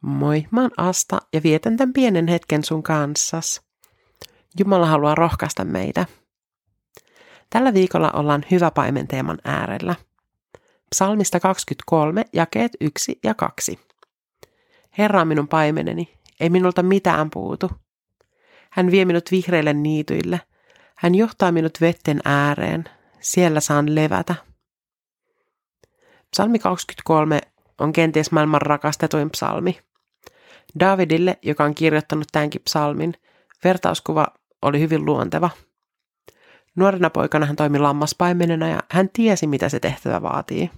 Moi, mä oon Asta ja vietän tämän pienen hetken sun kanssas. Jumala haluaa rohkaista meitä. Tällä viikolla ollaan hyvä paimen teeman äärellä. Psalmista 23, jakeet 1 ja 2. Herra on minun paimeneni, ei minulta mitään puutu. Hän vie minut vihreille niityille. Hän johtaa minut vetten ääreen. Siellä saan levätä. Psalmi 23 on kenties maailman rakastetuin psalmi. Davidille, joka on kirjoittanut tämänkin psalmin, vertauskuva oli hyvin luonteva. Nuorena poikana hän toimi lammaspaimenena ja hän tiesi, mitä se tehtävä vaatii.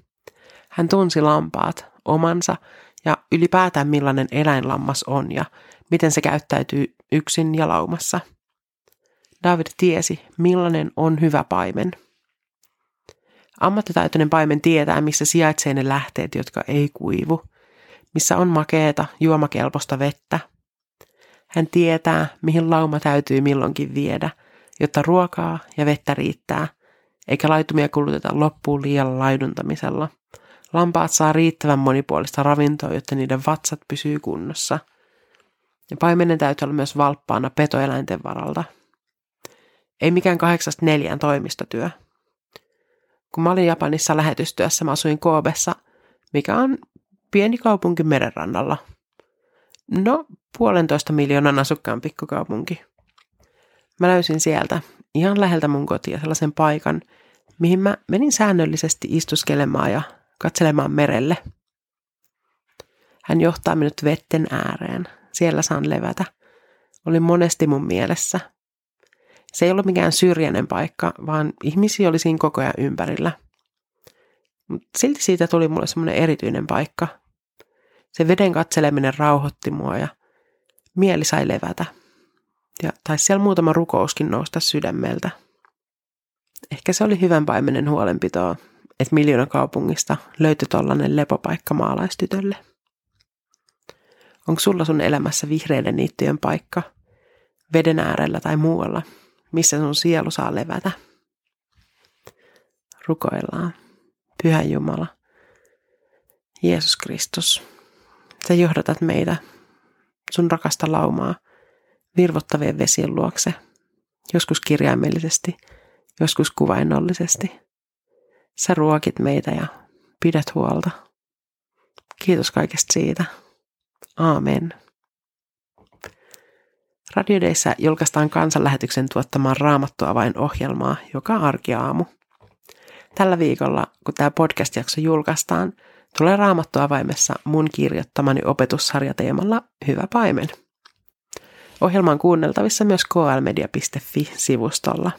Hän tunsi lampaat, omansa ja ylipäätään millainen eläinlammas on ja miten se käyttäytyy yksin ja laumassa. David tiesi, millainen on hyvä paimen. Ammattitaitoinen paimen tietää, missä sijaitsee ne lähteet, jotka ei kuivu, missä on makeeta, juomakelpoista vettä. Hän tietää, mihin lauma täytyy milloinkin viedä, jotta ruokaa ja vettä riittää, eikä laitumia kuluteta loppuun liian laiduntamisella. Lampaat saa riittävän monipuolista ravintoa, jotta niiden vatsat pysyy kunnossa. Ja paimenen täytyy olla myös valppaana petoeläinten varalta. Ei mikään kahdeksasta neljään toimistotyö. Kun mä olin Japanissa lähetystyössä, mä asuin Koobessa, mikä on pieni kaupunki merenrannalla. No, puolentoista miljoonan asukkaan pikkukaupunki. Mä löysin sieltä ihan läheltä mun kotia sellaisen paikan, mihin mä menin säännöllisesti istuskelemaan ja katselemaan merelle. Hän johtaa minut vetten ääreen. Siellä saan levätä. Oli monesti mun mielessä. Se ei ollut mikään syrjäinen paikka, vaan ihmisiä oli siinä koko ajan ympärillä. Mutta silti siitä tuli mulle semmoinen erityinen paikka. Se veden katseleminen rauhoitti mua ja mieli sai levätä. Ja taisi siellä muutama rukouskin nousta sydämeltä. Ehkä se oli hyvän paimenen huolenpitoa, että miljoona kaupungista löytyi tollanen lepopaikka maalaistytölle. Onko sulla sun elämässä vihreiden niittyjen paikka, veden äärellä tai muualla, missä sun sielu saa levätä? Rukoillaan. Pyhä Jumala. Jeesus Kristus. Sä johdatat meitä sun rakasta laumaa virvottavien vesien luokse, joskus kirjaimellisesti, joskus kuvainnollisesti. Sä ruokit meitä ja pidät huolta. Kiitos kaikesta siitä. Aamen. Radiodeissa julkaistaan kansanlähetyksen tuottamaan raamattuavain ohjelmaa joka arkiaamu. Tällä viikolla, kun tämä podcast-jakso julkaistaan, tulee raamattuavaimessa mun kirjoittamani opetussarja teemalla Hyvä paimen. Ohjelma on kuunneltavissa myös klmedia.fi-sivustolla.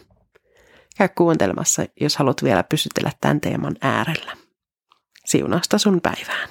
Käy kuuntelemassa, jos haluat vielä pysytellä tämän teeman äärellä. Siunausta sun päivään.